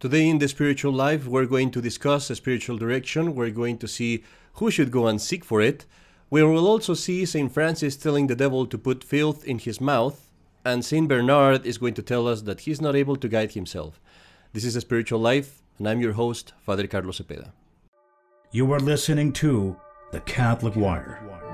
Today in the spiritual life, we're going to discuss a spiritual direction. We're going to see who should go and seek for it. We will also see St. Francis telling the devil to put filth in his mouth, and St. Bernard is going to tell us that he's not able to guide himself. This is a spiritual life, and I'm your host, Father Carlos Cepeda. You are listening to The Catholic Wire.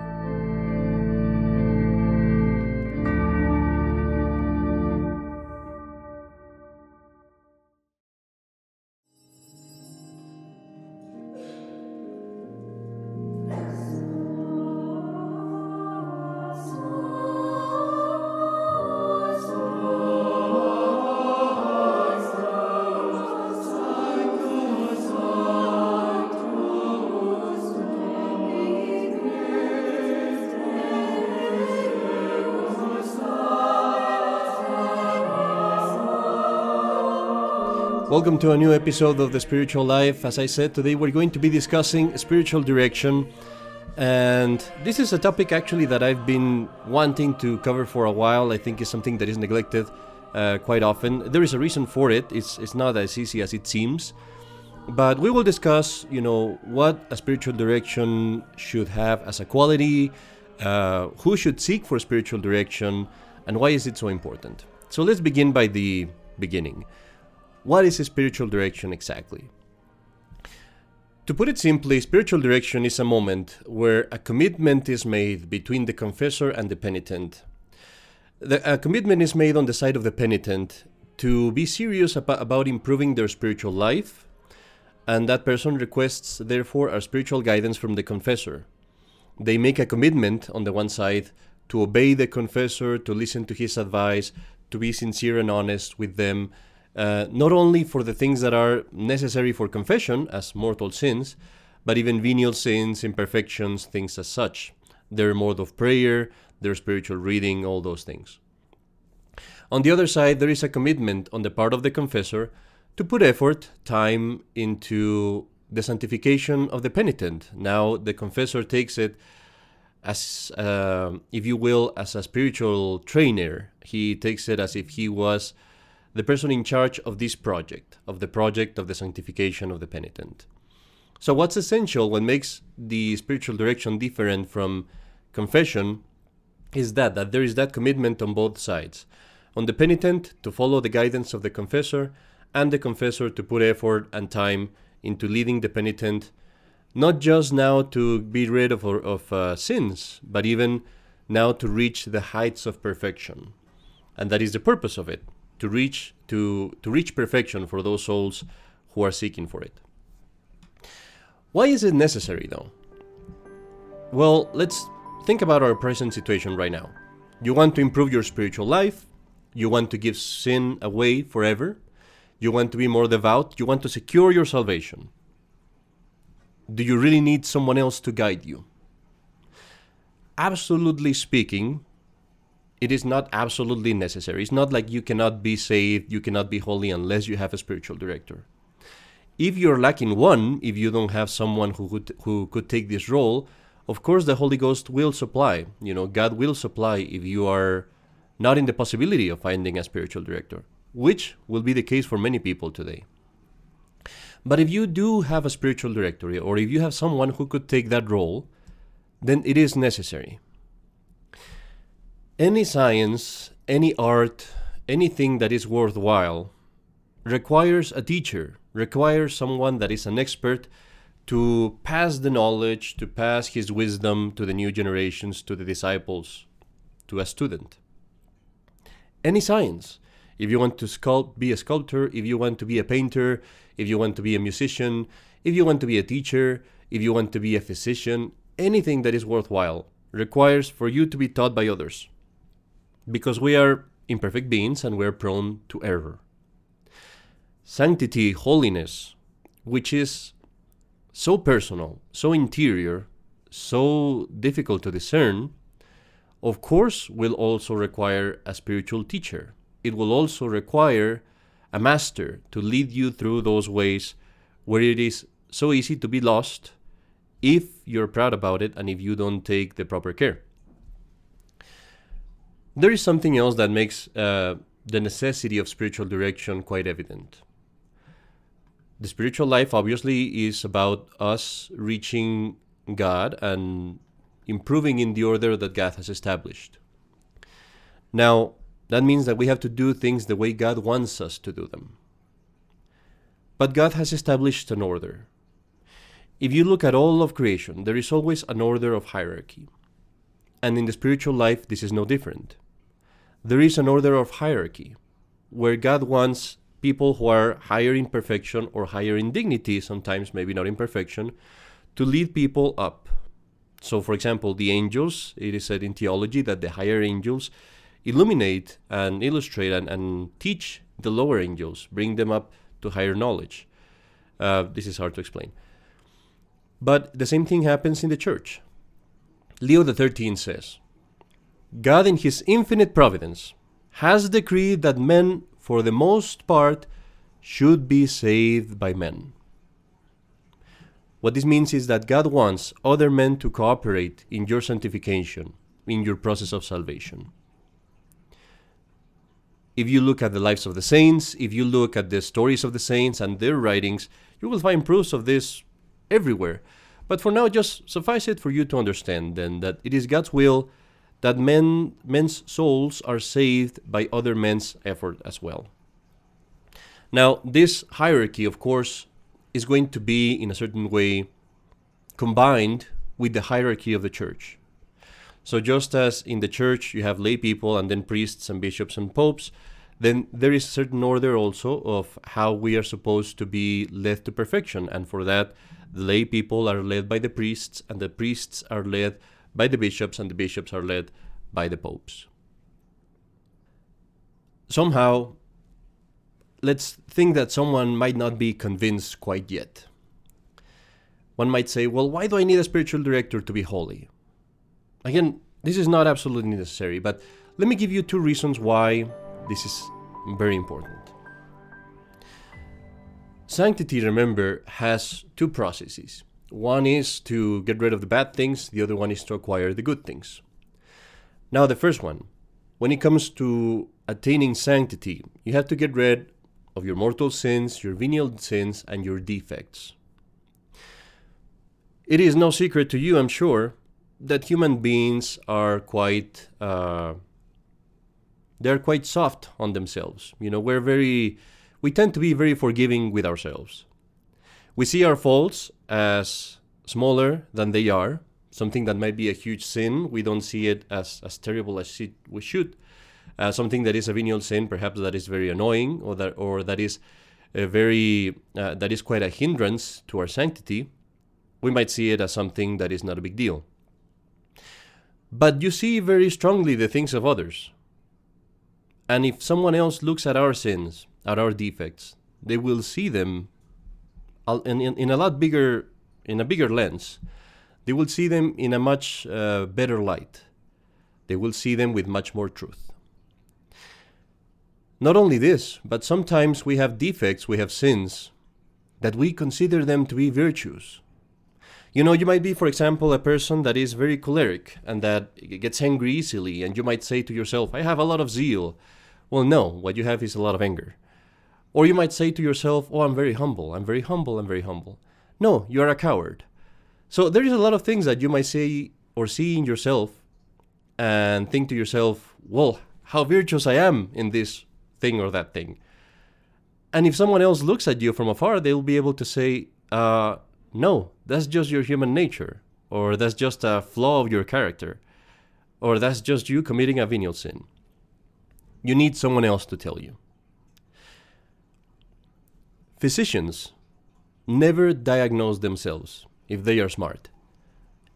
Welcome to a new episode of The Spiritual Life. As I said, today we're going to be discussing spiritual direction. And this is a topic actually that I've been wanting to cover for a while. I think it's something that is neglected uh, quite often. There is a reason for it. It's, it's not as easy as it seems. But we will discuss, you know, what a spiritual direction should have as a quality, uh, who should seek for spiritual direction, and why is it so important. So let's begin by the beginning. What is a spiritual direction exactly? To put it simply, spiritual direction is a moment where a commitment is made between the confessor and the penitent. The, a commitment is made on the side of the penitent to be serious about, about improving their spiritual life, and that person requests, therefore, a spiritual guidance from the confessor. They make a commitment on the one side to obey the confessor, to listen to his advice, to be sincere and honest with them, uh, not only for the things that are necessary for confession, as mortal sins, but even venial sins, imperfections, things as such. Their mode of prayer, their spiritual reading, all those things. On the other side, there is a commitment on the part of the confessor to put effort, time into the sanctification of the penitent. Now, the confessor takes it as, uh, if you will, as a spiritual trainer. He takes it as if he was the person in charge of this project, of the project of the sanctification of the penitent. So, what's essential, what makes the spiritual direction different from confession, is that, that there is that commitment on both sides. On the penitent to follow the guidance of the confessor, and the confessor to put effort and time into leading the penitent, not just now to be rid of, of uh, sins, but even now to reach the heights of perfection. And that is the purpose of it to reach to to reach perfection for those souls who are seeking for it. Why is it necessary though? Well, let's think about our present situation right now. You want to improve your spiritual life, you want to give sin away forever, you want to be more devout, you want to secure your salvation. Do you really need someone else to guide you? Absolutely speaking, it is not absolutely necessary. It's not like you cannot be saved, you cannot be holy unless you have a spiritual director. If you're lacking one, if you don't have someone who could, who could take this role, of course the Holy Ghost will supply. You know, God will supply if you are not in the possibility of finding a spiritual director, which will be the case for many people today. But if you do have a spiritual director, or if you have someone who could take that role, then it is necessary any science, any art, anything that is worthwhile requires a teacher, requires someone that is an expert to pass the knowledge, to pass his wisdom to the new generations, to the disciples, to a student. Any science. If you want to sculpt, be a sculptor, if you want to be a painter, if you want to be a musician, if you want to be a teacher, if you want to be a physician, anything that is worthwhile requires for you to be taught by others because we are imperfect beings and we're prone to error. Sanctity, holiness, which is so personal, so interior, so difficult to discern, of course, will also require a spiritual teacher. It will also require a master to lead you through those ways where it is so easy to be lost if you're proud about it and if you don't take the proper care. There is something else that makes uh, the necessity of spiritual direction quite evident. the spiritual life obviously is about us reaching God and improving in the order that God has established. Now, that means that we have to do things the way God wants us to do them. But God has established an order. If you look at all of creation, there is always an order of hierarchy. And in the spiritual life, this is no different. There is an order of hierarchy where God wants people who are higher in perfection or higher in dignity, sometimes maybe not in perfection, to lead people up. So, for example, the angels, it is said in theology that the higher angels illuminate and illustrate and, and teach the lower angels, bring them up to higher knowledge. Uh, this is hard to explain. But the same thing happens in the church. Leo XIII says God, in his infinite providence, has decreed that men, for the most part, should be saved by men. What this means is that God wants other men to cooperate in your sanctification, in your process of salvation. If you look at the lives of the saints, if you look at the stories of the saints and their writings, you will find proofs of this everywhere. But for now, just suffice it for you to understand then that it is God's will that men, men's souls are saved by other men's effort as well. Now, this hierarchy, of course, is going to be, in a certain way, combined with the hierarchy of the church. So, just as in the church you have lay people and then priests and bishops and popes, then there is a certain order also of how we are supposed to be led to perfection. And for that, the lay people are led by the priests, and the priests are led by the bishops, and the bishops are led by the popes. Somehow, let's think that someone might not be convinced quite yet. One might say, well, why do I need a spiritual director to be holy? Again, this is not absolutely necessary, but let me give you two reasons why this is very important. Sanctity, remember, has two processes. One is to get rid of the bad things, the other one is to acquire the good things. Now, the first one, when it comes to attaining sanctity, you have to get rid of your mortal sins, your venial sins, and your defects. It is no secret to you, I'm sure, that human beings are quite uh, they're quite soft on themselves. You know, we're very we tend to be very forgiving with ourselves. We see our faults as smaller than they are, something that might be a huge sin. We don't see it as as terrible as we should uh, something that is a venial sin, perhaps that is very annoying, or that or that is a very uh, that is quite a hindrance to our sanctity, we might see it as something that is not a big deal. But you see very strongly the things of others. And if someone else looks at our sins, at our defects, they will see them in, in, in a lot bigger, in a bigger lens. They will see them in a much uh, better light. They will see them with much more truth. Not only this, but sometimes we have defects, we have sins, that we consider them to be virtues. You know, you might be, for example, a person that is very choleric and that gets angry easily, and you might say to yourself, I have a lot of zeal. Well, no, what you have is a lot of anger. Or you might say to yourself, Oh, I'm very humble, I'm very humble, I'm very humble. No, you are a coward. So there is a lot of things that you might say or see in yourself and think to yourself, Well, how virtuous I am in this thing or that thing. And if someone else looks at you from afar, they'll be able to say, uh, no, that's just your human nature, or that's just a flaw of your character, or that's just you committing a venial sin. You need someone else to tell you. Physicians never diagnose themselves if they are smart.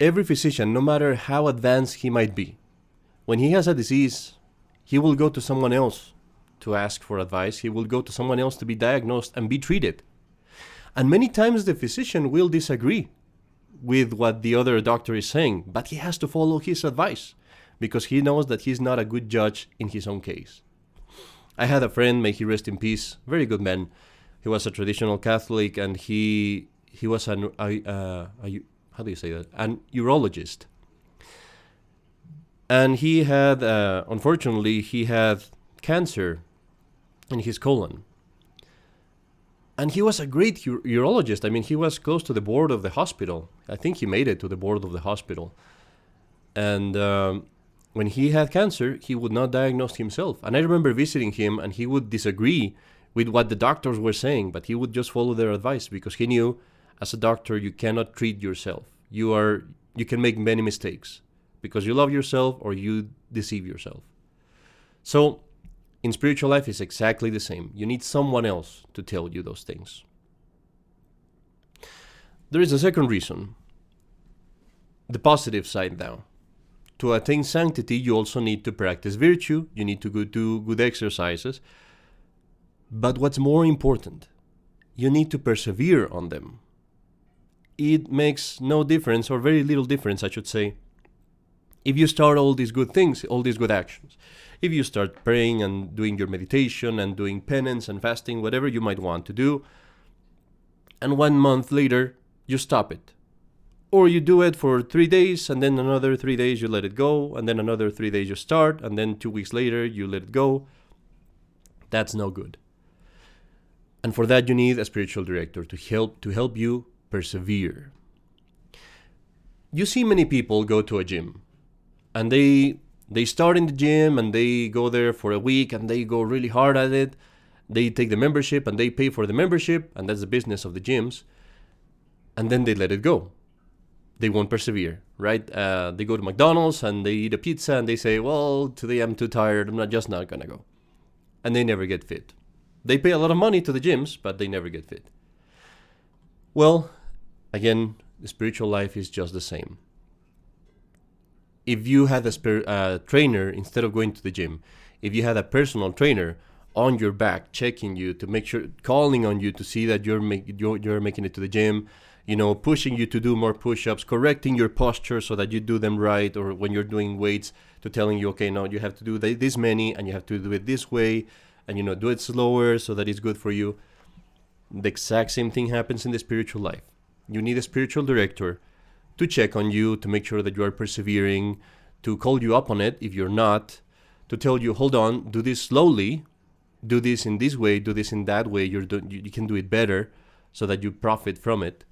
Every physician, no matter how advanced he might be, when he has a disease, he will go to someone else to ask for advice. He will go to someone else to be diagnosed and be treated. And many times the physician will disagree with what the other doctor is saying, but he has to follow his advice because he knows that he's not a good judge in his own case. I had a friend, may he rest in peace, very good man. He was a traditional Catholic and he he was an how do you say that? An urologist. And he had, uh, unfortunately, he had cancer in his colon. and he was a great ur- urologist. I mean, he was close to the board of the hospital. I think he made it to the board of the hospital. And um, when he had cancer, he would not diagnose himself. And I remember visiting him, and he would disagree with what the doctors were saying, but he would just follow their advice because he knew, as a doctor, you cannot treat yourself. You are you can make many mistakes because you love yourself or you deceive yourself. So in spiritual life it's exactly the same. You need someone else to tell you those things. There is a second reason. The positive side now. To attain sanctity, you also need to practice virtue, you need to go do good exercises. But what's more important, you need to persevere on them. It makes no difference, or very little difference, I should say, if you start all these good things, all these good actions if you start praying and doing your meditation and doing penance and fasting, whatever you might want to do, and one month later you stop it. Or you do it for three days and then another three days you let it go, and then another three days you start, and then two weeks later you let it go. That's no good. And for that you need a spiritual director to help to help you persevere. You see many people go to a gym and they they start in the gym and they go there for a week and they go really hard at it. They take the membership and they pay for the membership, and that's the business of the gyms. And then they let it go. They won't persevere, right? Uh, they go to McDonald's and they eat a pizza and they say, "Well, today I'm too tired. I'm not just not gonna go," and they never get fit. They pay a lot of money to the gyms, but they never get fit. Well, again, the spiritual life is just the same if you had a spir- uh, trainer instead of going to the gym, if you had a personal trainer on your back checking you to make sure, calling on you to see that you're, make, you're, you're making it to the gym, you know, pushing you to do more push-ups, correcting your posture so that you do them right, or when you're doing weights, to telling you, okay, now you have to do this many, and you have to do it this way, and you know, do it slower so that it's good for you. The exact same thing happens in the spiritual life. You need a spiritual director to check on you, to make sure that you are persevering, to call you up on it if you're not, to tell you, hold on, do this slowly, do this in this way, do this in that way, you're do- you can do it better so that you profit from it,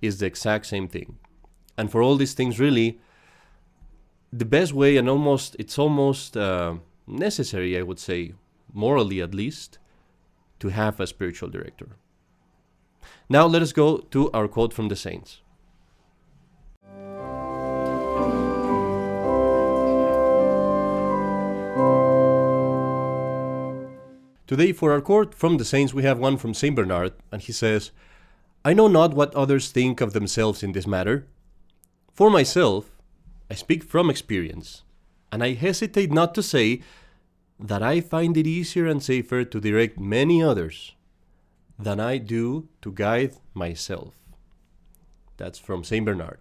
is the exact same thing. And for all these things, really, the best way, and almost, it's almost uh, necessary, I would say, morally at least, to have a spiritual director. Now let us go to our quote from the saints. Today, for our quote from the saints, we have one from St. Bernard, and he says, I know not what others think of themselves in this matter. For myself, I speak from experience, and I hesitate not to say that I find it easier and safer to direct many others than I do to guide myself. That's from St. Bernard.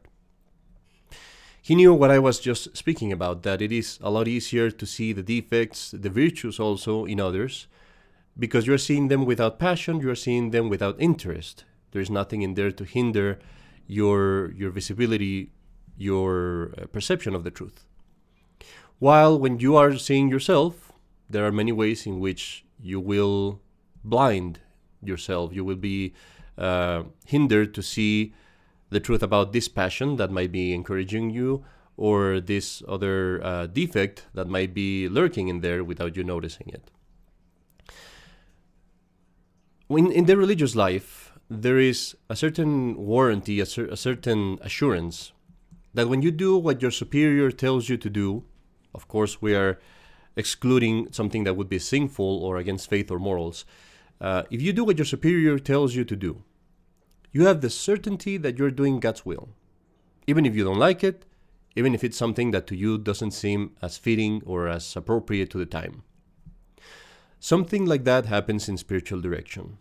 He knew what I was just speaking about, that it is a lot easier to see the defects, the virtues also in others, because you're seeing them without passion, you're seeing them without interest. There's nothing in there to hinder your your visibility, your uh, perception of the truth. While when you are seeing yourself, there are many ways in which you will blind yourself. You will be uh, hindered to see the truth about this passion that might be encouraging you, or this other uh, defect that might be lurking in there without you noticing it in, in the religious life, there is a certain warranty, a, cer- a certain assurance that when you do what your superior tells you to do, of course, we are excluding something that would be sinful or against faith or morals. Uh, if you do what your superior tells you to do, you have the certainty that you're doing God's will. Even if you don't like it, even if it's something that to you doesn't seem as fitting or as appropriate to the time. Something like that happens in spiritual direction.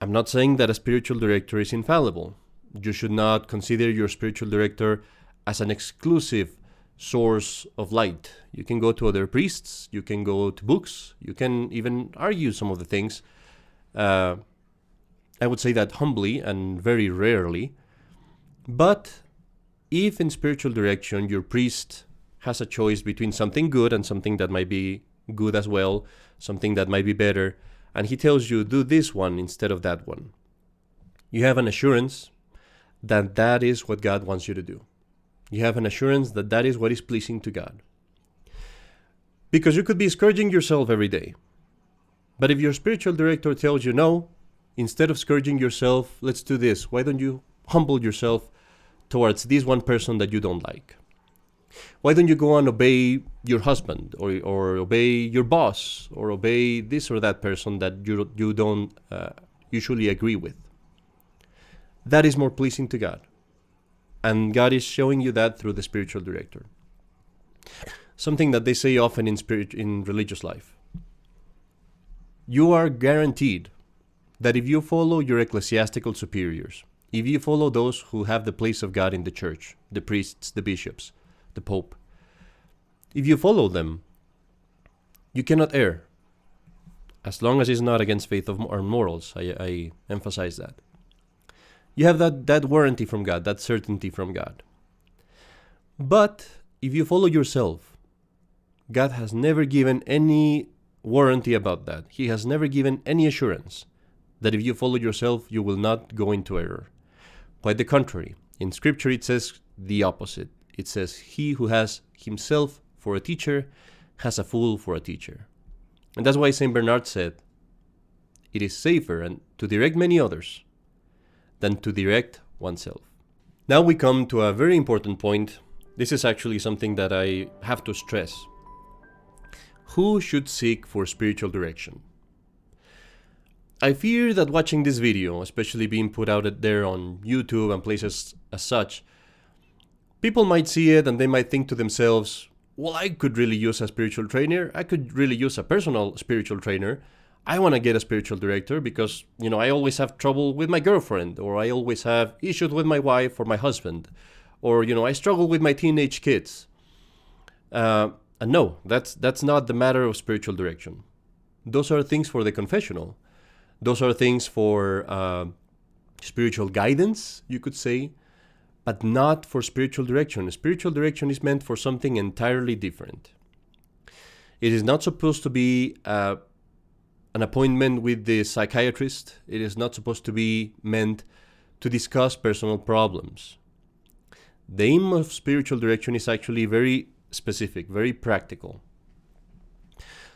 I'm not saying that a spiritual director is infallible. You should not consider your spiritual director as an exclusive source of light. You can go to other priests, you can go to books, you can even argue some of the things. Uh, I would say that humbly and very rarely. But if in spiritual direction your priest has a choice between something good and something that might be good as well, something that might be better, and he tells you do this one instead of that one, you have an assurance that that is what God wants you to do. You have an assurance that that is what is pleasing to God. Because you could be scourging yourself every day. But if your spiritual director tells you no, instead of scourging yourself, let's do this. Why don't you humble yourself towards this one person that you don't like? Why don't you go and obey your husband or, or obey your boss or obey this or that person that you, you don't uh, usually agree with? That is more pleasing to God. And God is showing you that through the spiritual director. Something that they say often in spirit in religious life. You are guaranteed that if you follow your ecclesiastical superiors, if you follow those who have the place of God in the church, the priests, the bishops, the pope, if you follow them, you cannot err. As long as it's not against faith or morals, I, I emphasize that. You have that, that warranty from God, that certainty from God. But if you follow yourself, God has never given any warranty about that. He has never given any assurance that if you follow yourself, you will not go into error. Quite the contrary. In Scripture, it says the opposite. It says, He who has himself for a teacher has a fool for a teacher. And that's why St. Bernard said, It is safer and to direct many others than to direct oneself. Now we come to a very important point. This is actually something that I have to stress. Who should seek for spiritual direction? I fear that watching this video, especially being put out there on YouTube and places as such, people might see it and they might think to themselves, well, I could really use a spiritual trainer. I could really use a personal spiritual trainer. I want to get a spiritual director because, you know, I always have trouble with my girlfriend, or I always have issues with my wife or my husband, or, you know, I struggle with my teenage kids. Uh, and no, that's, that's not the matter of spiritual direction. Those are things for the confessional. Those are things for uh, spiritual guidance, you could say, but not for spiritual direction. Spiritual direction is meant for something entirely different. It is not supposed to be uh, an appointment with the psychiatrist. It is not supposed to be meant to discuss personal problems. The aim of spiritual direction is actually very specific, very practical.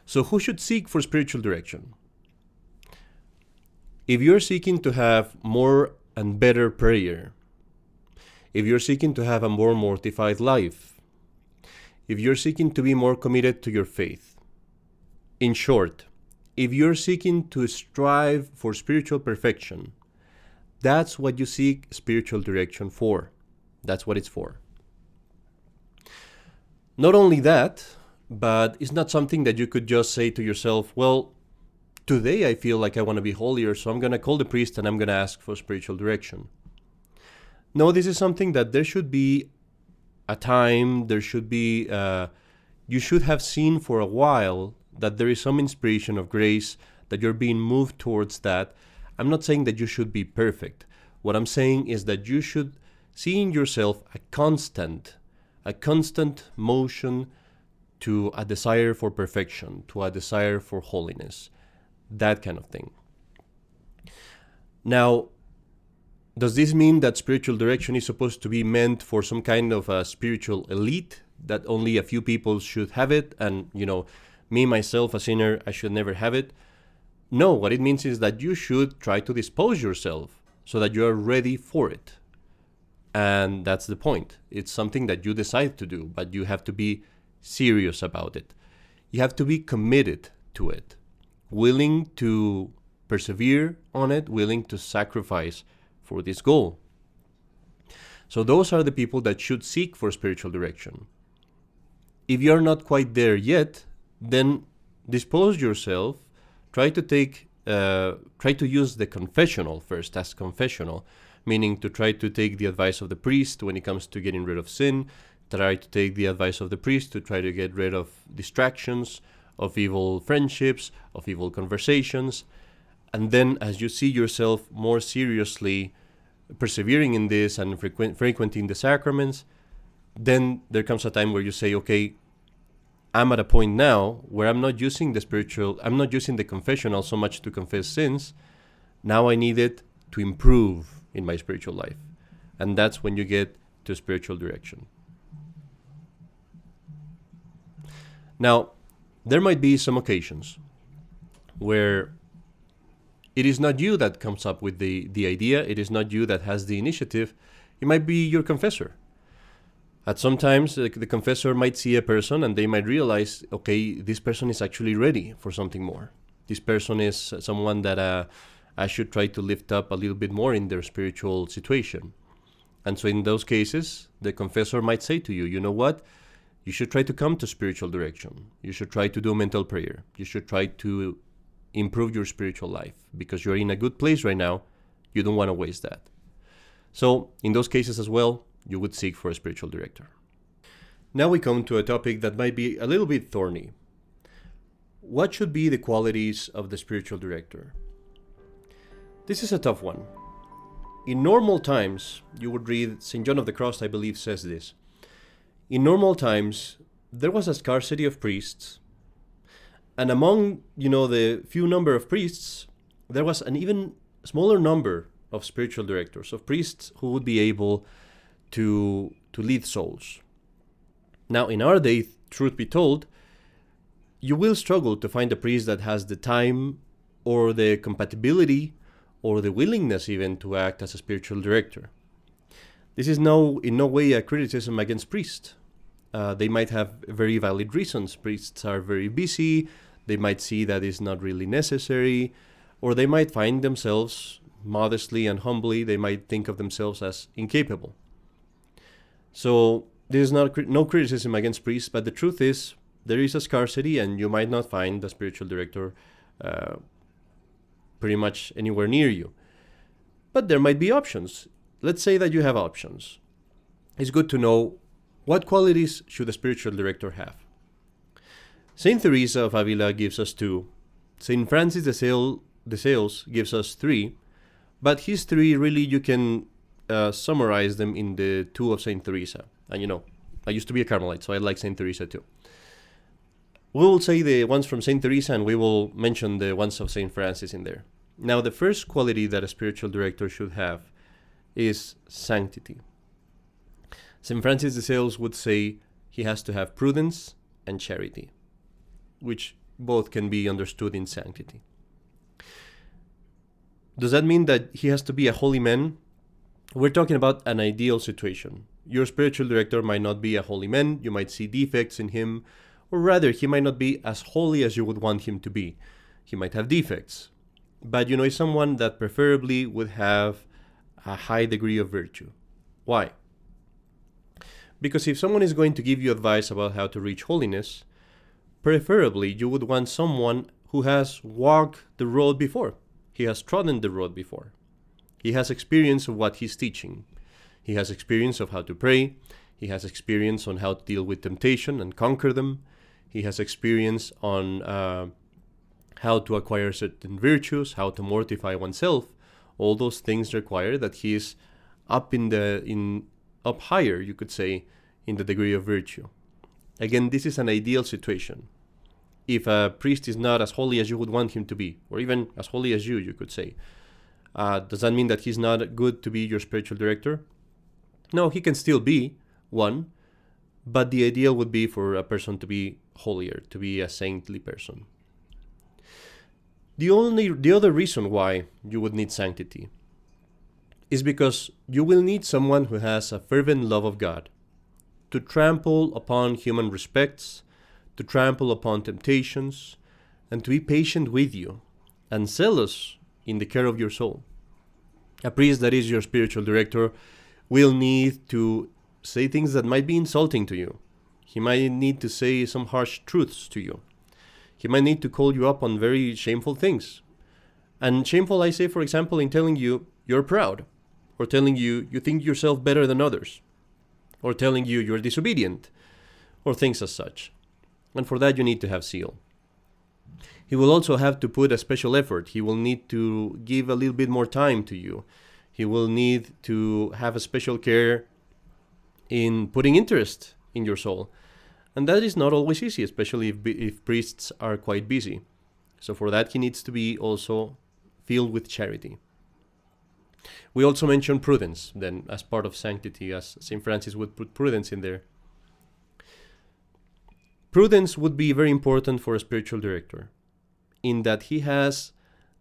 So, who should seek for spiritual direction? If you're seeking to have more and better prayer, if you're seeking to have a more mortified life, if you're seeking to be more committed to your faith, in short, if you're seeking to strive for spiritual perfection, that's what you seek spiritual direction for. That's what it's for. Not only that, but it's not something that you could just say to yourself, well, today I feel like I want to be holier, so I'm going to call the priest and I'm going to ask for spiritual direction. No, this is something that there should be a time, there should be, uh, you should have seen for a while that there is some inspiration of grace, that you're being moved towards that. I'm not saying that you should be perfect. What I'm saying is that you should see in yourself a constant, a constant motion to a desire for perfection, to a desire for holiness, that kind of thing. Now, does this mean that spiritual direction is supposed to be meant for some kind of a spiritual elite that only a few people should have it and you know me myself a sinner i should never have it. No what it means is that you should try to dispose yourself so that you are ready for it. And that's the point. It's something that you decide to do but you have to be serious about it. You have to be committed to it willing to persevere on it willing to sacrifice for this goal. So those are the people that should seek for spiritual direction. If you're not quite there yet then dispose yourself. Try to take, uh, try to use the confessional first as confessional, meaning to try to take the advice of the priest when it comes to getting rid of sin. Try to take the advice of the priest to try to get rid of distractions, of evil friendships, of evil conversations. And then, as you see yourself more seriously persevering in this and frequent, frequenting the sacraments, then there comes a time where you say, okay, I'm at a point now where I'm not using the spiritual, I'm not using the confessional so much to confess sins. Now I need it to improve in my spiritual life. And that's when you get to spiritual direction. Now, there might be some occasions where it is not you that comes up with the, the idea, it is not you that has the initiative, it might be your confessor. At sometimes the, the confessor might see a person and they might realize, okay, this person is actually ready for something more. This person is someone that uh, I should try to lift up a little bit more in their spiritual situation. And so, in those cases, the confessor might say to you, you know what? You should try to come to spiritual direction. You should try to do mental prayer. You should try to improve your spiritual life because you're in a good place right now. You don't want to waste that. So, in those cases as well, you would seek for a spiritual director. Now we come to a topic that might be a little bit thorny. What should be the qualities of the spiritual director? This is a tough one. In normal times, you would read St. John of the Cross, I believe, says this. In normal times, there was a scarcity of priests, and among you know the few number of priests, there was an even smaller number of spiritual directors, of priests who would be able to to lead souls. Now, in our day, truth be told, you will struggle to find a priest that has the time or the compatibility or the willingness even to act as a spiritual director. This is no in no way a criticism against priests. Uh, they might have very valid reasons. Priests are very busy. They might see that it's not really necessary, or they might find themselves modestly and humbly. They might think of themselves as incapable. So this is not no criticism against priests, but the truth is there is a scarcity, and you might not find a spiritual director uh, pretty much anywhere near you. But there might be options. Let's say that you have options. It's good to know what qualities should a spiritual director have. Saint Teresa of Avila gives us two. Saint Francis de, Sale, de Sales gives us three, but his three really you can uh, summarize them in the two of Saint Teresa. And you know, I used to be a Carmelite, so I like Saint Teresa too. We will say the ones from Saint Teresa, and we will mention the ones of Saint Francis in there. Now, the first quality that a spiritual director should have is sanctity. St. Francis de Sales would say he has to have prudence and charity, which both can be understood in sanctity. Does that mean that he has to be a holy man? We're talking about an ideal situation. Your spiritual director might not be a holy man, you might see defects in him, or rather, he might not be as holy as you would want him to be. He might have defects, but you know, is someone that preferably would have a high degree of virtue. Why? Because if someone is going to give you advice about how to reach holiness, preferably you would want someone who has walked the road before. He has trodden the road before. He has experience of what he's teaching. He has experience of how to pray. He has experience on how to deal with temptation and conquer them. He has experience on uh, how to acquire certain virtues, how to mortify oneself, all those things require that he is up in the in up higher, you could say, in the degree of virtue. Again, this is an ideal situation. If a priest is not as holy as you would want him to be, or even as holy as you, you could say, uh, does that mean that he's not good to be your spiritual director? No, he can still be one, but the ideal would be for a person to be holier, to be a saintly person. The only the other reason why you would need sanctity is because you will need someone who has a fervent love of God to trample upon human respects, to trample upon temptations, and to be patient with you and zealous in the care of your soul. A priest that is your spiritual director will need to say things that might be insulting to you. He might need to say some harsh truths to you. He might need to call you up on very shameful things. And shameful, I say, for example, in telling you you're proud, or telling you you think yourself better than others, or telling you you're disobedient, or things as such. And for that, you need to have zeal. He will also have to put a special effort. He will need to give a little bit more time to you. He will need to have a special care in putting interest in your soul And that is not always easy, especially if, if priests are quite busy. So for that, he needs to be also filled with charity. We also mention prudence, then, as part of sanctity, as St. Francis would put prudence in there. Prudence would be very important for a spiritual director, in that he has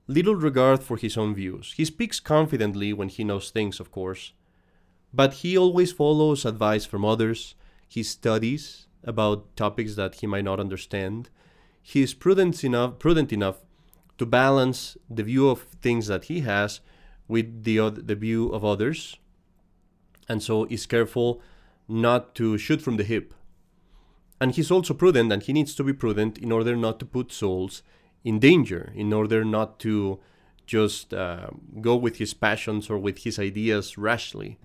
little regard for his own views. He speaks confidently when he knows things, of course, but he always follows advice from others. He studies about topics that he might not understand. He is prudent enough, prudent enough to balance the view of things that he has with the the view of others, and so is careful not to shoot from the hip. And he's also prudent, and he needs to be prudent in order not to put souls in danger, in order not to just uh, go with his passions or with his ideas rashly.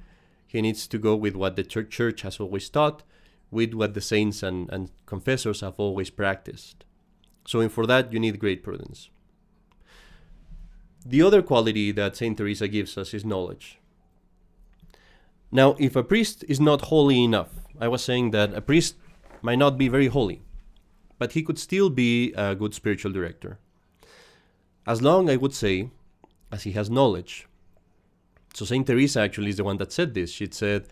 He needs to go with what the church has always taught, with what the saints and, and confessors have always practiced. So, for that, you need great prudence. The other quality that Saint Teresa gives us is knowledge. Now, if a priest is not holy enough, I was saying that a priest might not be very holy, but he could still be a good spiritual director. As long, I would say, as he has knowledge. So, Saint Teresa actually is the one that said this. She said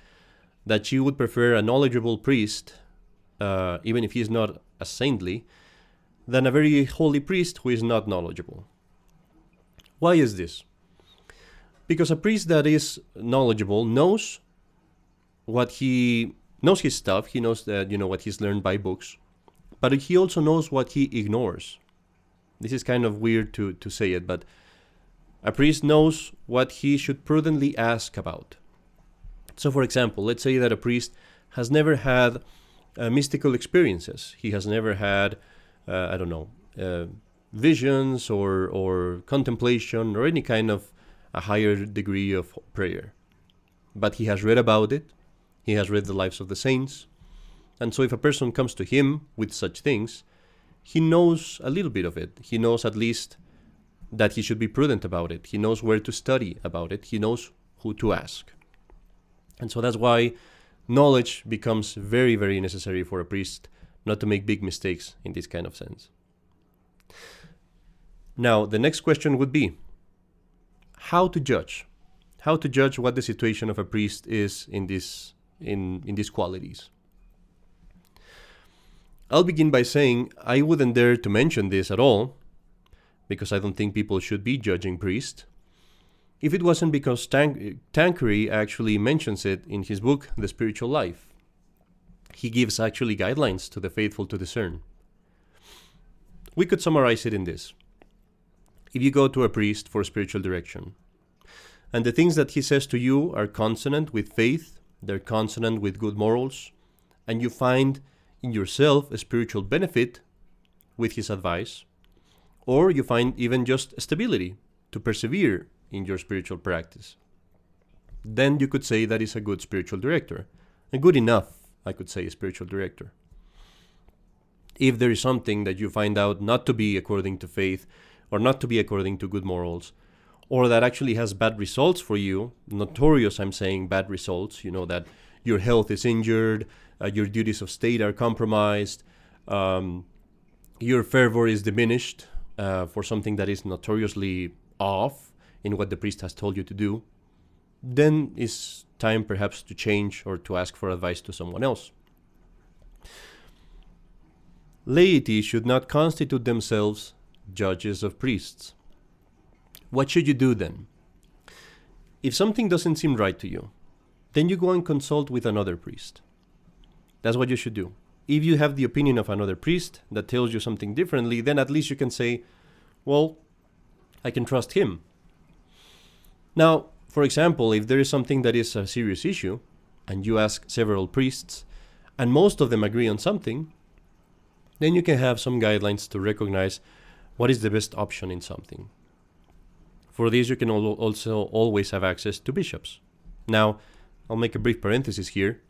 that she would prefer a knowledgeable priest, uh, even if he is not a saintly, than a very holy priest who is not knowledgeable. Why is this? Because a priest that is knowledgeable knows what he knows his stuff, he knows that you know what he's learned by books, but he also knows what he ignores. This is kind of weird to, to say it, but a priest knows what he should prudently ask about. So, for example, let's say that a priest has never had uh, mystical experiences. He has never had, uh, I don't know, uh, visions or, or contemplation or any kind of a higher degree of prayer. But he has read about it, he has read the lives of the saints, and so if a person comes to him with such things, he knows a little bit of it. He knows at least that he should be prudent about it. He knows where to study about it. He knows who to ask. And so that's why knowledge becomes very, very necessary for a priest not to make big mistakes in this kind of sense. Now, the next question would be how to judge? How to judge what the situation of a priest is in, this, in, in these qualities? I'll begin by saying I wouldn't dare to mention this at all, because I don't think people should be judging priests, if it wasn't because Tank- Tanquerey actually mentions it in his book, The Spiritual Life. He gives actually guidelines to the faithful to discern. We could summarize it in this if you go to a priest for spiritual direction. And the things that he says to you are consonant with faith, they're consonant with good morals, and you find in yourself a spiritual benefit with his advice, or you find even just stability to persevere in your spiritual practice. Then you could say that is a good spiritual director, a good enough, I could say, a spiritual director. If there is something that you find out not to be according to faith, or not to be according to good morals, or that actually has bad results for you, notorious, I'm saying, bad results, you know, that your health is injured, uh, your duties of state are compromised, um, your fervor is diminished uh, for something that is notoriously off in what the priest has told you to do, then it's time perhaps to change or to ask for advice to someone else. Laity should not constitute themselves judges of priests. What should you do then? If something doesn't seem right to you, then you go and consult with another priest. That's what you should do. If you have the opinion of another priest that tells you something differently, then at least you can say, well, I can trust him. Now, for example, if there is something that is a serious issue, and you ask several priests, and most of them agree on something, then you can have some guidelines to recognize what is the best option in something. For this, you can also always have access to bishops. Now, I'll make a brief parenthesis here.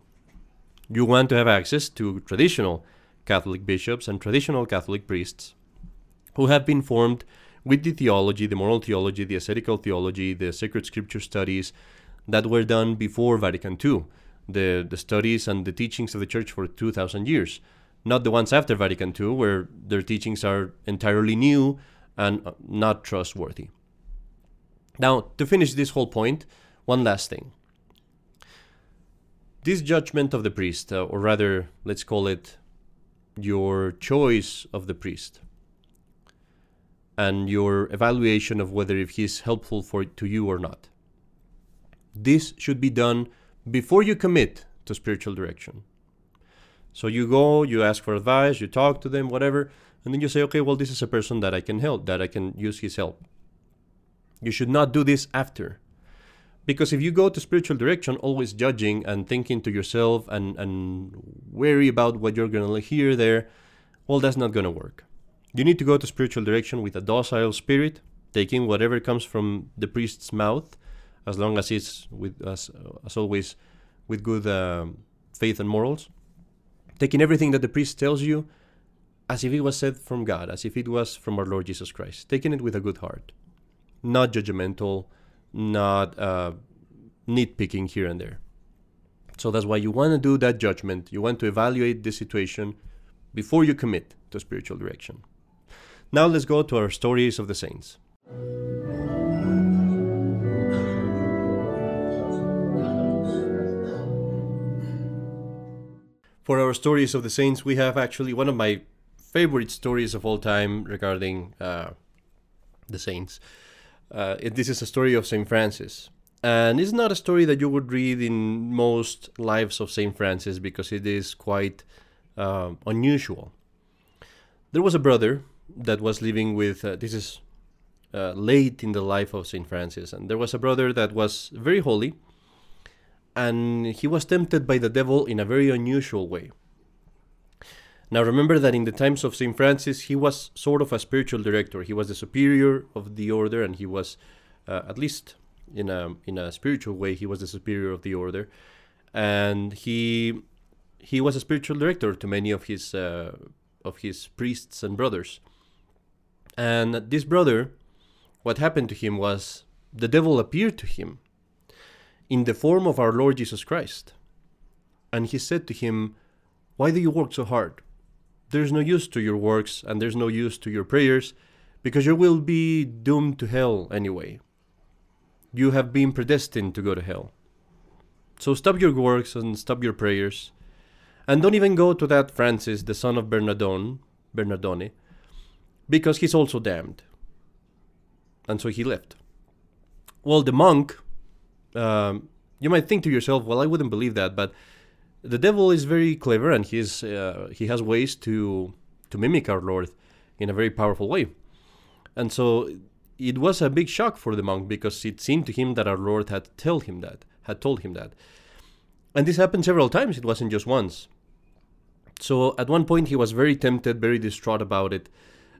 You want to have access to traditional Catholic bishops and traditional Catholic priests who have been formed with the theology, the moral theology, the ascetical theology, the sacred scripture studies that were done before Vatican II, the, the studies and the teachings of the Church for 2,000 years not the ones after Vatican II, where their teachings are entirely new and uh, not trustworthy. Now, to finish this whole point, one last thing. This judgment of the priest, uh, or rather, let's call it your choice of the priest, and your evaluation of whether if he's helpful for to you or not. This should be done before you commit to spiritual direction. So you go, you ask for advice, you talk to them, whatever, and then you say, okay, well, this is a person that I can help, that I can use his help. You should not do this after. Because if you go to spiritual direction, always judging and thinking to yourself and, and worry about what you're going to hear there, well, that's not going to work. You need to go to spiritual direction with a docile spirit, taking whatever comes from the priest's mouth, as long as it's with as, as always with good um, faith and morals. Taking everything that the priest tells you as if it was said from God, as if it was from our Lord Jesus Christ. Taking it with a good heart, not judgmental, not uh, nitpicking here and there. So that's why you want to do that judgment. You want to evaluate the situation before you commit to spiritual direction. Now let's go to our stories of the saints. For our stories of the saints, we have actually one of my favorite stories of all time regarding uh, the saints. Uh, it, this is a story of St. Francis. And it's not a story that you would read in most lives of St. Francis because it is quite uh, unusual. There was a brother that was living with, uh, this is uh, late in the life of St. Francis, and there was a brother that was very holy, and he was tempted by the devil in a very unusual way. Now remember that in the times of St. Francis, he was sort of a spiritual director. He was the superior of the order, and he was, uh, at least in a in a spiritual way, he was the superior of the order, and he he was a spiritual director to many of his uh, of his priests and brothers. And this brother, what happened to him was the devil appeared to him in the form of our Lord Jesus Christ, and he said to him, "Why do you work so hard?" There's no use to your works and there's no use to your prayers because you will be doomed to hell anyway. You have been predestined to go to hell. So stop your works and stop your prayers. And don't even go to that Francis, the son of Bernardone, Bernardone, because he's also damned. And so he left. Well, the monk, um, you might think to yourself, well, I wouldn't believe that, but the devil is very clever and he's uh, he has ways to to mimic our Lord in a very powerful way. And so it was a big shock for the monk because it seemed to him that our Lord had told him that, had told him that. And this happened several times, it wasn't just once. So at one point he was very tempted, very distraught about it,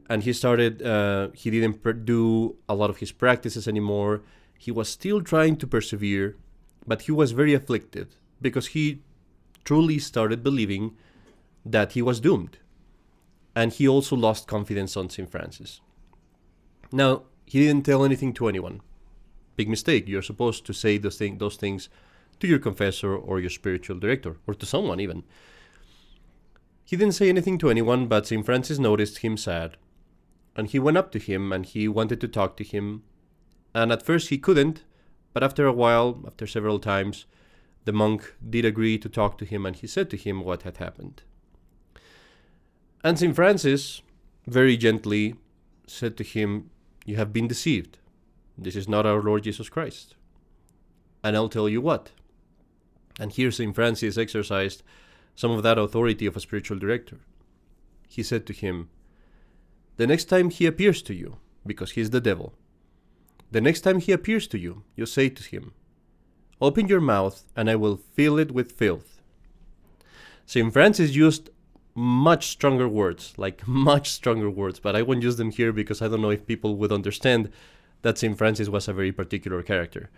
and he started, uh, he didn't do a lot of his practices anymore. He was still trying to persevere, but he was very afflicted because he truly started believing that he was doomed. And he also lost confidence on St. Francis. Now, he didn't tell anything to anyone. Big mistake. You're supposed to say those, thing, those things to your confessor or your spiritual director, or to someone even. He didn't say anything to anyone, but St. Francis noticed him sad. And he went up to him and he wanted to talk to him. And at first he couldn't, but after a while, after several times, the monk did agree to talk to him and he said to him what had happened. And St. Francis very gently said to him, You have been deceived. This is not our Lord Jesus Christ. And I'll tell you what. And here St. Francis exercised some of that authority of a spiritual director. He said to him, The next time he appears to you, because he's the devil, the next time he appears to you, you say to him, Open your mouth, and I will fill it with filth. St. Francis used much stronger words, like much stronger words, but I won't use them here because I don't know if people would understand that St. Francis was a very particular character.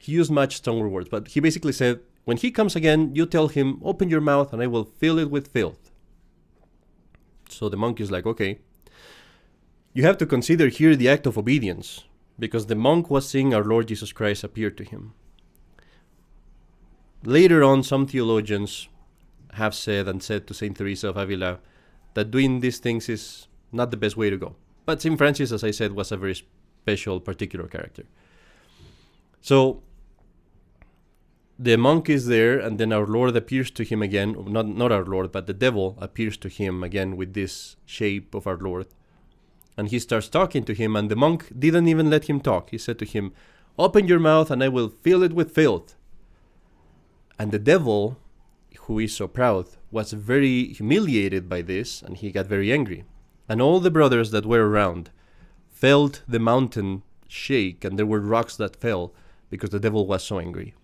He used much stronger words, but he basically said, When he comes again, you tell him, Open your mouth, and I will fill it with filth. So the monk is like, Okay. You have to consider here the act of obedience, because the monk was seeing our Lord Jesus Christ appear to him. Later on, some theologians have said and said to Saint Teresa of Avila that doing these things is not the best way to go. But Saint Francis, as I said, was a very special, particular character. So the monk is there, and then our Lord appears to him again. Not not our Lord, but the devil appears to him again with this shape of our Lord, and he starts talking to him. And the monk didn't even let him talk. He said to him, "Open your mouth, and I will fill it with filth." And the devil, who is so proud, was very humiliated by this, and he got very angry. And all the brothers that were around felt the mountain shake, and there were rocks that fell because the devil was so angry.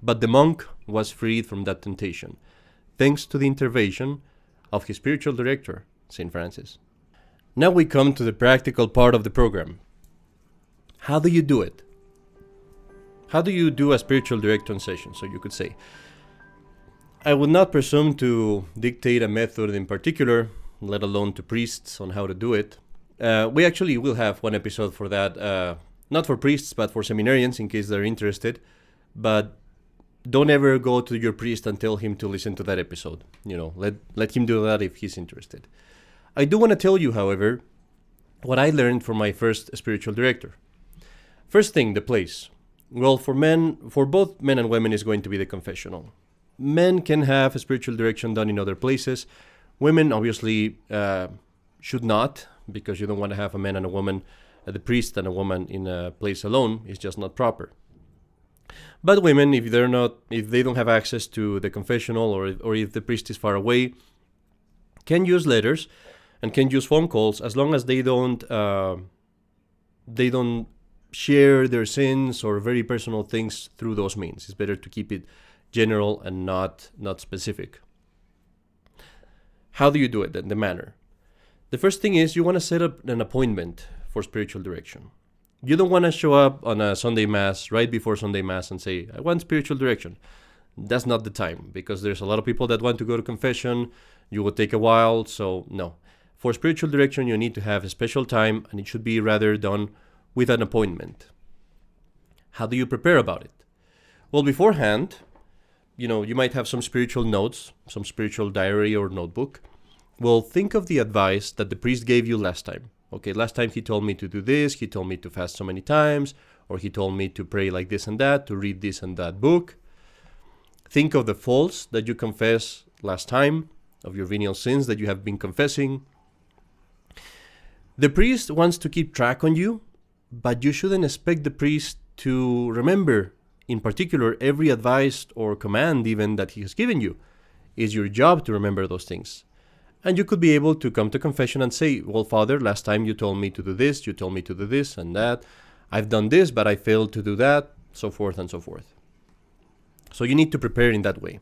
But the monk was freed from that temptation, thanks to the intervention of his spiritual director, St. Francis. Now we come to the practical part of the program. How do you do it? How do you do a spiritual direction session, so you could say? I would not presume to dictate a method in particular, let alone to priests on how to do it. Uh, we actually will have one episode for that, uh, not for priests, but for seminarians in case they're interested. But don't ever go to your priest and tell him to listen to that episode. You know, let let him do that if he's interested. I do want to tell you, however, what I learned from my first spiritual director. First thing, the place. Well, for men, for both men and women, is going to be the confessional. Men can have spiritual direction done in other places. Women, obviously, uh, should not, because you don't want to have a man and a woman, uh, the priest and a woman in a place alone. It's just not proper. But women, if they're not, if they don't have access to the confessional, or or if the priest is far away, can use letters and can use phone calls as long as they don't uh, they don't share their sins or very personal things through those means. It's better to keep it general and not not specific. How do you do it? Then the manner. The first thing is you want to set up an appointment for spiritual direction you don't want to show up on a Sunday Mass right before Sunday Mass and say, I want spiritual direction. That's not the time because there's a lot of people that want to go to confession. You will take a while. So, no. For spiritual direction, you need to have a special time and it should be rather done with an appointment. How do you prepare about it? Well, beforehand, you know, you might have some spiritual notes, some spiritual diary or notebook. Well, think of the advice that the priest gave you last time okay, last time he told me to do this, he told me to fast so many times, or he told me to pray like this and that, to read this and that book. Think of the faults that you confess last time, of your venial sins that you have been confessing. The priest wants to keep track on you, but you shouldn't expect the priest to remember, in particular, every advice or command even that he has given you. It's your job to remember those things. And you could be able to come to confession and say, Well, Father, last time you told me to do this, you told me to do this and that. I've done this, but I failed to do that, so forth and so forth. So you need to prepare in that way.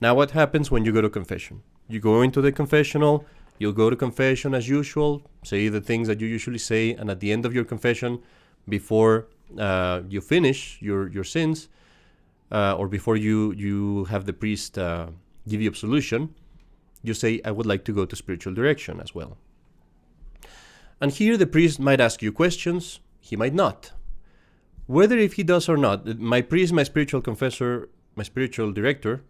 Now, what happens when you go to confession? You go into the confessional, you'll go to confession as usual, say the things that you usually say, and at the end of your confession, before uh, you finish your, your sins, uh, or before you, you have the priest uh, give you absolution, you say, I would like to go to spiritual direction as well. And here the priest might ask you questions, he might not. Whether if he does or not, my priest, my spiritual confessor, my spiritual director,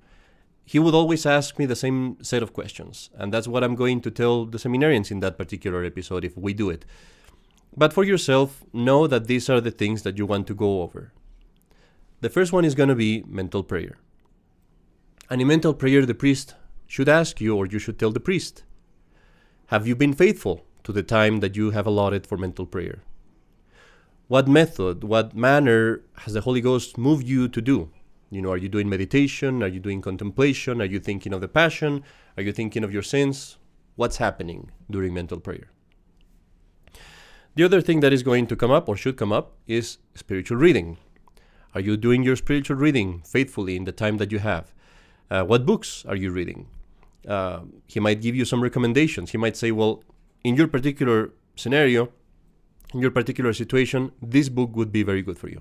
he would always ask me the same set of questions. And that's what I'm going to tell the seminarians in that particular episode if we do it. But for yourself, know that these are the things that you want to go over. The first one is going to be mental prayer. And in mental prayer, the priest should ask you, or you should tell the priest Have you been faithful to the time that you have allotted for mental prayer? What method, what manner has the Holy Ghost moved you to do? You know, are you doing meditation? Are you doing contemplation? Are you thinking of the passion? Are you thinking of your sins? What's happening during mental prayer? The other thing that is going to come up or should come up is spiritual reading. Are you doing your spiritual reading faithfully in the time that you have? Uh, what books are you reading? uh, he might give you some recommendations. He might say, well, in your particular scenario, in your particular situation, this book would be very good for you.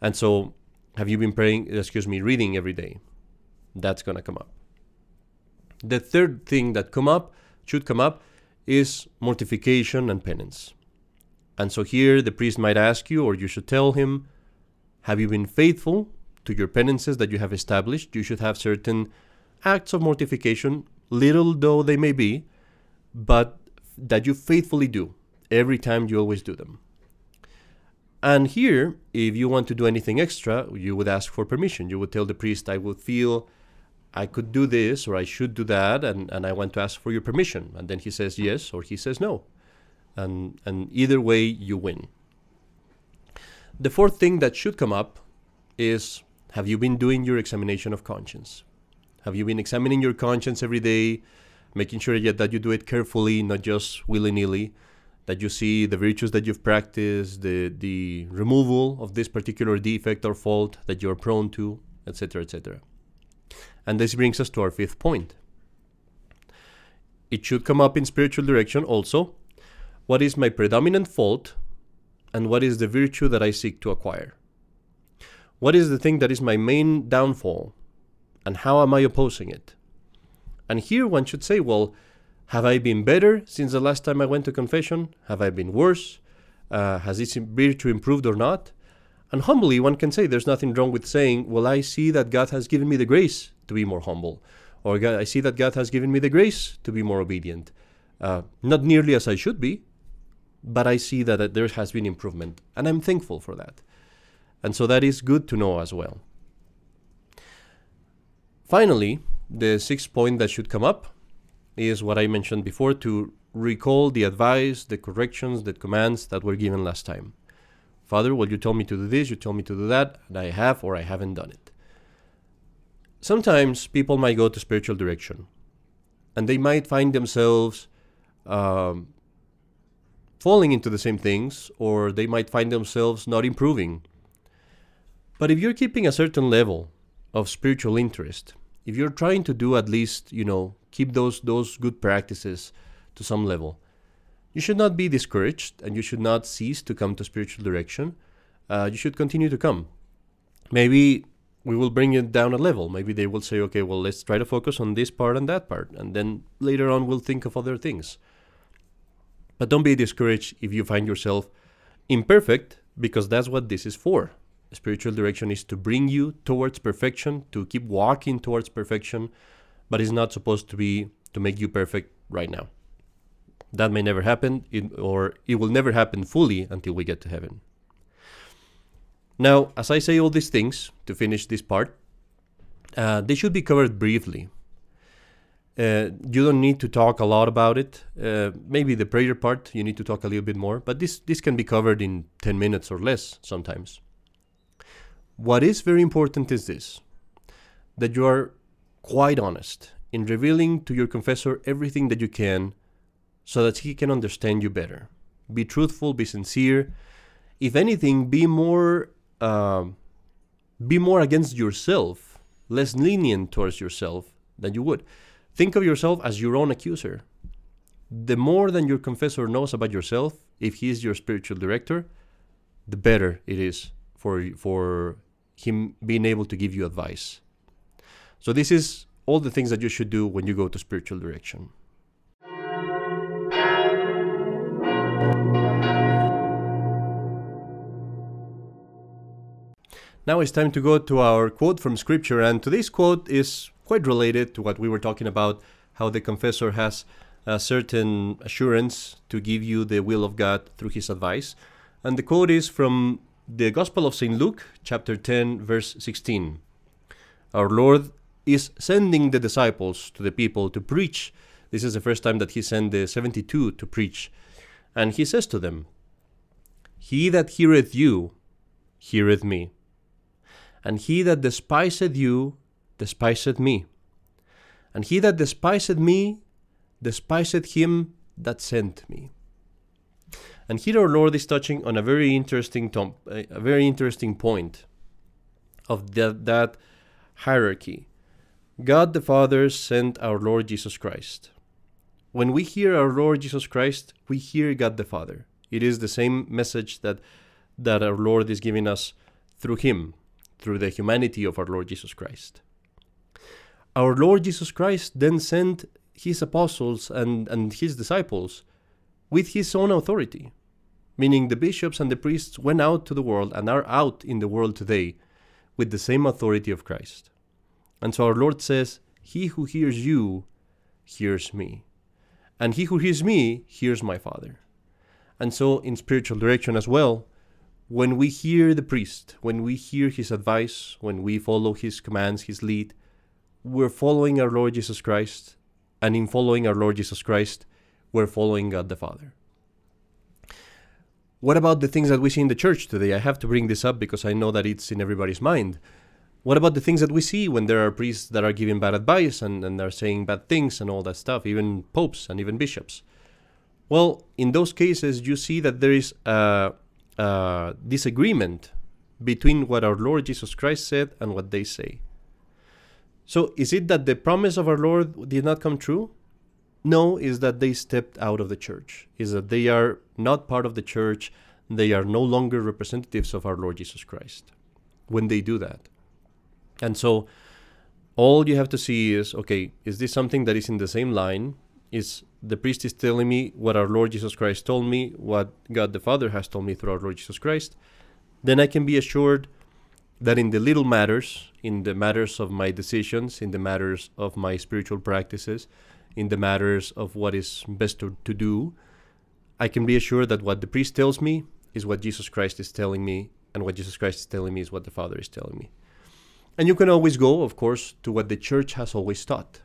And so, have you been praying, excuse me, reading every day? That's going to come up. The third thing that come up, should come up, is mortification and penance. And so here the priest might ask you, or you should tell him, have you been faithful to your penances that you have established? You should have certain acts of mortification, little though they may be, but that you faithfully do every time you always do them. And here, if you want to do anything extra, you would ask for permission. You would tell the priest, I would feel I could do this or I should do that, and, and I want to ask for your permission. And then he says yes or he says no. And, and either way, you win. The fourth thing that should come up is Have you been doing your examination of conscience? Have you been examining your conscience every day, making sure that you do it carefully, not just willy nilly? That you see the virtues that you've practiced, the, the removal of this particular defect or fault that you're prone to, etc., etc. And this brings us to our fifth point. It should come up in spiritual direction also. What is my predominant fault and what is the virtue that I seek to acquire? What is the thing that is my main downfall and how am I opposing it? And here one should say, well, have I been better since the last time I went to confession? Have I been worse? Uh, has this virtue improved or not? And humbly, one can say there's nothing wrong with saying, Well, I see that God has given me the grace to be more humble. Or I see that God has given me the grace to be more obedient. Uh, not nearly as I should be, but I see that there has been improvement. And I'm thankful for that. And so that is good to know as well. Finally, the sixth point that should come up is what I mentioned before to recall the advice, the corrections, the commands that were given last time. Father, well, you told me to do this, you told me to do that, and I have or I haven't done it. Sometimes people might go to spiritual direction and they might find themselves um, falling into the same things or they might find themselves not improving. But if you're keeping a certain level of spiritual interest, if you're trying to do at least, you know, keep those those good practices to some level, you should not be discouraged and you should not cease to come to spiritual direction. Uh, you should continue to come. Maybe we will bring it down a level. Maybe they will say, okay, well, let's try to focus on this part and that part. And then later on, we'll think of other things. But don't be discouraged if you find yourself imperfect, because that's what this is for. Spiritual direction is to bring you towards perfection, to keep walking towards perfection, but it's not supposed to be to make you perfect right now. That may never happen, or it will never happen fully until we get to heaven. Now, as I say all these things to finish this part, uh, they should be covered briefly uh, you don't need to talk a lot about it. Uh, maybe the prayer part you need to talk a little bit more, but this this can be covered in 10 minutes or less sometimes. What is very important is this that you are quite honest in revealing to your confessor everything that you can so that he can understand you better. Be truthful, be sincere. If anything, be more uh, be more against yourself, less lenient towards yourself than you would. Think of yourself as your own accuser. The more than your confessor knows about yourself, if he is your spiritual director, the better it is for, for him being able to give you advice. So, this is all the things that you should do when you go to spiritual direction. Now it's time to go to our quote from Scripture, and today's quote is quite related to what we were talking about how the confessor has a certain assurance to give you the will of God through his advice. And the quote is from the Gospel of St. Luke, chapter 10, verse 16. Our Lord is sending the disciples to the people to preach. This is the first time that he sent the 72 to preach. And he says to them, He that heareth you, heareth me. And he that despiseth you, despiseth me. And he that despiseth me, despiseth him that sent me. And here our Lord is touching on a very interesting tom- a very interesting point of that, that hierarchy. God the Father sent our Lord Jesus Christ. When we hear our Lord Jesus Christ, we hear God the Father. It is the same message that that our Lord is giving us through him, through the humanity of our Lord Jesus Christ our Lord Jesus Christ then sent his apostles and, and his disciples with his own authority, meaning the bishops and the priests went out to the world and are out in the world today with the same authority of Christ. And so our Lord says, He who hears you hears me. And he who hears me hears my Father. And so, in spiritual direction as well, when we hear the priest, when we hear his advice, when we follow his commands, his lead, we're following our Lord Jesus Christ. And in following our Lord Jesus Christ, we're following God the Father. What about the things that we see in the church today? I have to bring this up because I know that it's in everybody's mind. What about the things that we see when there are priests that are giving bad advice and, and are saying bad things and all that stuff, even popes and even bishops? Well, in those cases, you see that there is a, a disagreement between what our Lord Jesus Christ said and what they say. So, is it that the promise of our Lord did not come true? No, is that they stepped out of the church, is that they are not part of the church, they are no longer representatives of our Lord Jesus Christ when they do that. And so all you have to see is okay, is this something that is in the same line? Is the priest is telling me what our Lord Jesus Christ told me, what God the Father has told me through our Lord Jesus Christ? Then I can be assured that in the little matters, in the matters of my decisions, in the matters of my spiritual practices, in the matters of what is best to, to do, I can be assured that what the priest tells me is what Jesus Christ is telling me, and what Jesus Christ is telling me is what the Father is telling me. And you can always go, of course, to what the church has always taught.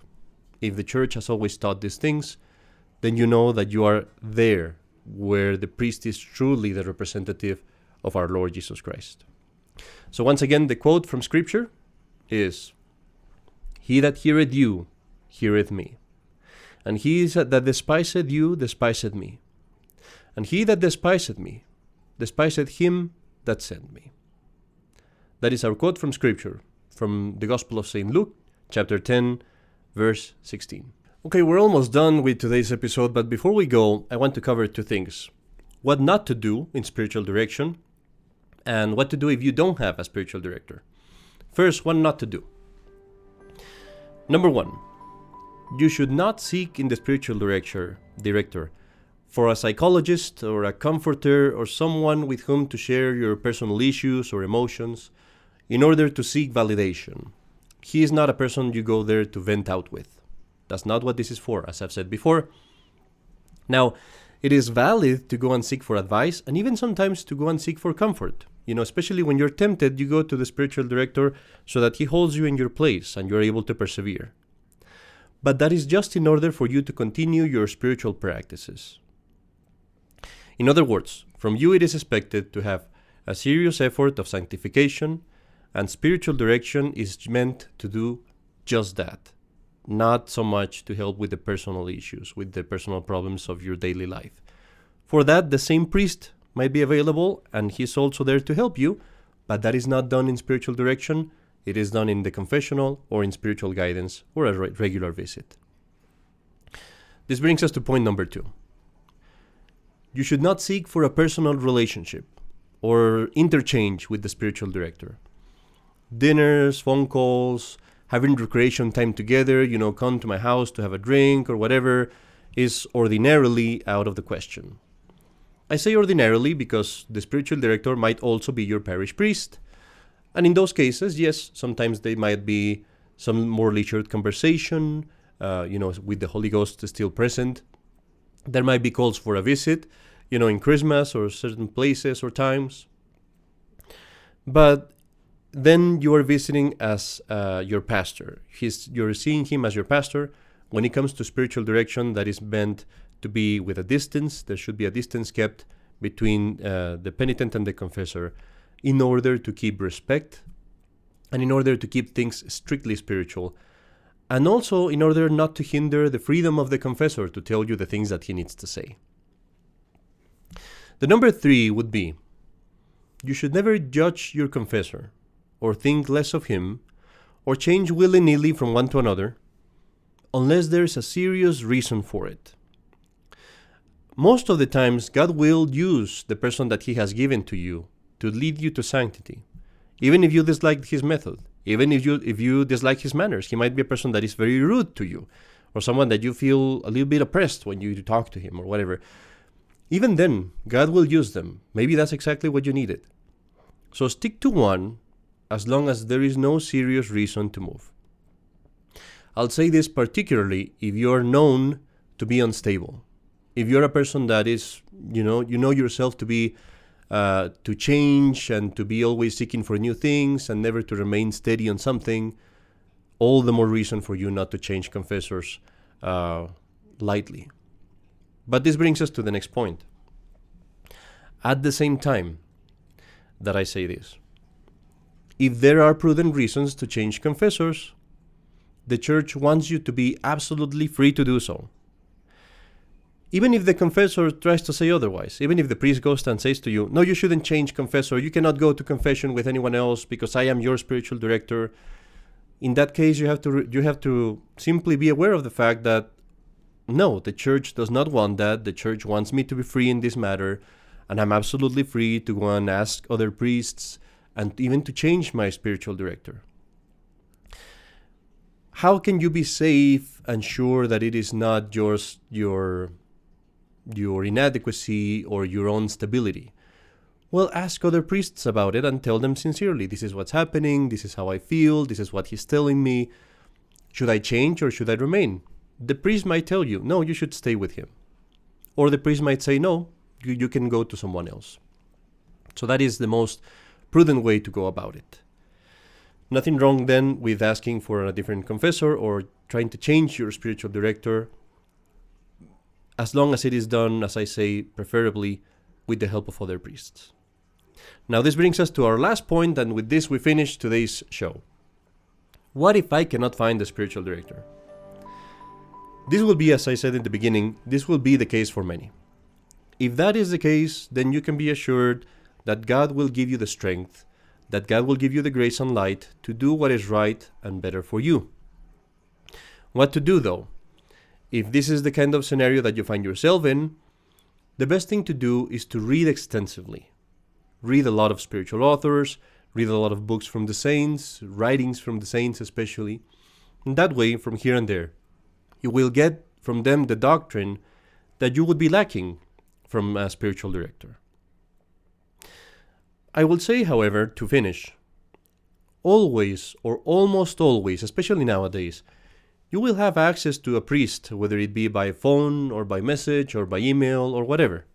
If the church has always taught these things, then you know that you are there where the priest is truly the representative of our Lord Jesus Christ. So, once again, the quote from Scripture is He that heareth you heareth me, and he that despiseth you despiseth me, and he that despiseth me despiseth him that sent me. That is our quote from Scripture from the Gospel of St. Luke, chapter 10, verse 16. Okay, we're almost done with today's episode, but before we go, I want to cover two things what not to do in spiritual direction, and what to do if you don't have a spiritual director. First, what not to do. Number one, you should not seek in the spiritual director, director for a psychologist or a comforter or someone with whom to share your personal issues or emotions in order to seek validation. He is not a person you go there to vent out with. That's not what this is for, as I've said before. Now, it is valid to go and seek for advice and even sometimes to go and seek for comfort. You know, especially when you're tempted, you go to the spiritual director so that he holds you in your place and you're able to persevere. But that is just in order for you to continue your spiritual practices. In other words, from you it is expected to have a serious effort of sanctification, and spiritual direction is meant to do just that. Not so much to help with the personal issues, with the personal problems of your daily life. For that, the same priest might be available and he's also there to help you, but that is not done in spiritual direction. It is done in the confessional or in spiritual guidance or a re- regular visit. This brings us to point number two. You should not seek for a personal relationship or interchange with the spiritual director dinners, phone calls, having recreation time together, you know, come to my house to have a drink or whatever, is ordinarily out of the question. I say ordinarily because the spiritual director might also be your parish priest. And in those cases, yes, sometimes they might be some more leisured conversation, uh, you know, with the Holy Ghost still present. There might be calls for a visit, you know, in Christmas or certain places or times. But then you are visiting as uh, your pastor. He's, you're seeing him as your pastor. When it comes to spiritual direction, that is meant to be with a distance. There should be a distance kept between uh, the penitent and the confessor in order to keep respect and in order to keep things strictly spiritual. And also in order not to hinder the freedom of the confessor to tell you the things that he needs to say. The number three would be you should never judge your confessor or think less of him, or change willy nilly from one to another, unless there is a serious reason for it. Most of the times, God will use the person that He has given to you to lead you to sanctity, even if you dislike His method, even if you if you dislike His manners. He might be a person that is very rude to you, or someone that you feel a little bit oppressed when you talk to him, or whatever. Even then, God will use them. Maybe that's exactly what you needed. So stick to one as long as there is no serious reason to move. I'll say this particularly if you're known to be unstable. If you're a person that is, you know, you know yourself to be uh, to change and to be always seeking for new things and never to remain steady on something, all the more reason for you not to change confessors uh, lightly. But this brings us to the next point. At the same time that I say this, if there are prudent reasons to change confessors, the church wants you to be absolutely free to do so. Even if the confessor tries to say otherwise, even if the priest goes and says to you, No, you shouldn't change confessor, you cannot go to confession with anyone else because I am your spiritual director. In that case, you have to you have to simply be aware of the fact that no, the church does not want that. The church wants me to be free in this matter, and I'm absolutely free to go and ask other priests and even to change my spiritual director. How can you be safe and sure that it is not just your your inadequacy or your own stability? Well, ask other priests about it and tell them sincerely this is what's happening, this is how I feel, this is what he's telling me. Should I change or should I remain? The priest might tell you, no, you should stay with him. Or the priest might say, no, you, you can go to someone else. So that is the most prudent way to go about it. Nothing wrong then with asking for a different confessor or trying to change your spiritual director as long as it is done, as I say, preferably with the help of other priests. Now, this brings us to our last point, and with this, we finish today's show. What if I cannot find the spiritual director? This will be, as I said in the beginning, this will be the case for many. If that is the case, then you can be assured that God will give you the strength, that God will give you the grace and light to do what is right and better for you. What to do, though? If this is the kind of scenario that you find yourself in, the best thing to do is to read extensively. Read a lot of spiritual authors, read a lot of books from the saints, writings from the saints especially. And that way, from here and there, you will get from them the doctrine that you would be lacking from a spiritual director. I will say, however, to finish, always or almost always, especially nowadays, you will have access to a priest, whether it be by phone or by message or by email or whatever.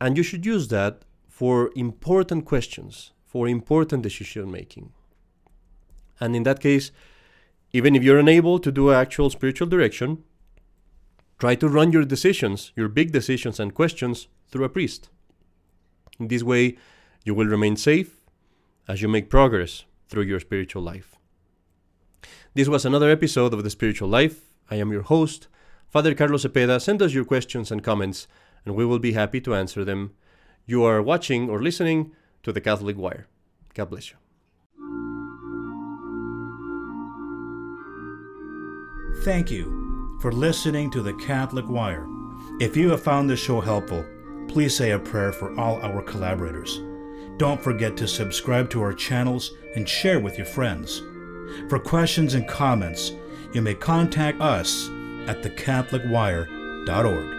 And you should use that for important questions, for important decision making. And in that case, even if you're unable to do actual spiritual direction, try to run your decisions, your big decisions and questions, through a priest. In this way, you will remain safe as you make progress through your spiritual life. This was another episode of The Spiritual Life. I am your host, Father Carlos Cepeda. Send us your questions and comments, and we will be happy to answer them. You are watching or listening to the Catholic Wire. God bless you. Thank you for listening to the Catholic Wire. If you have found this show helpful, please say a prayer for all our collaborators. Don't forget to subscribe to our channels and share with your friends. For questions and comments, you may contact us at thecatholicwire.org.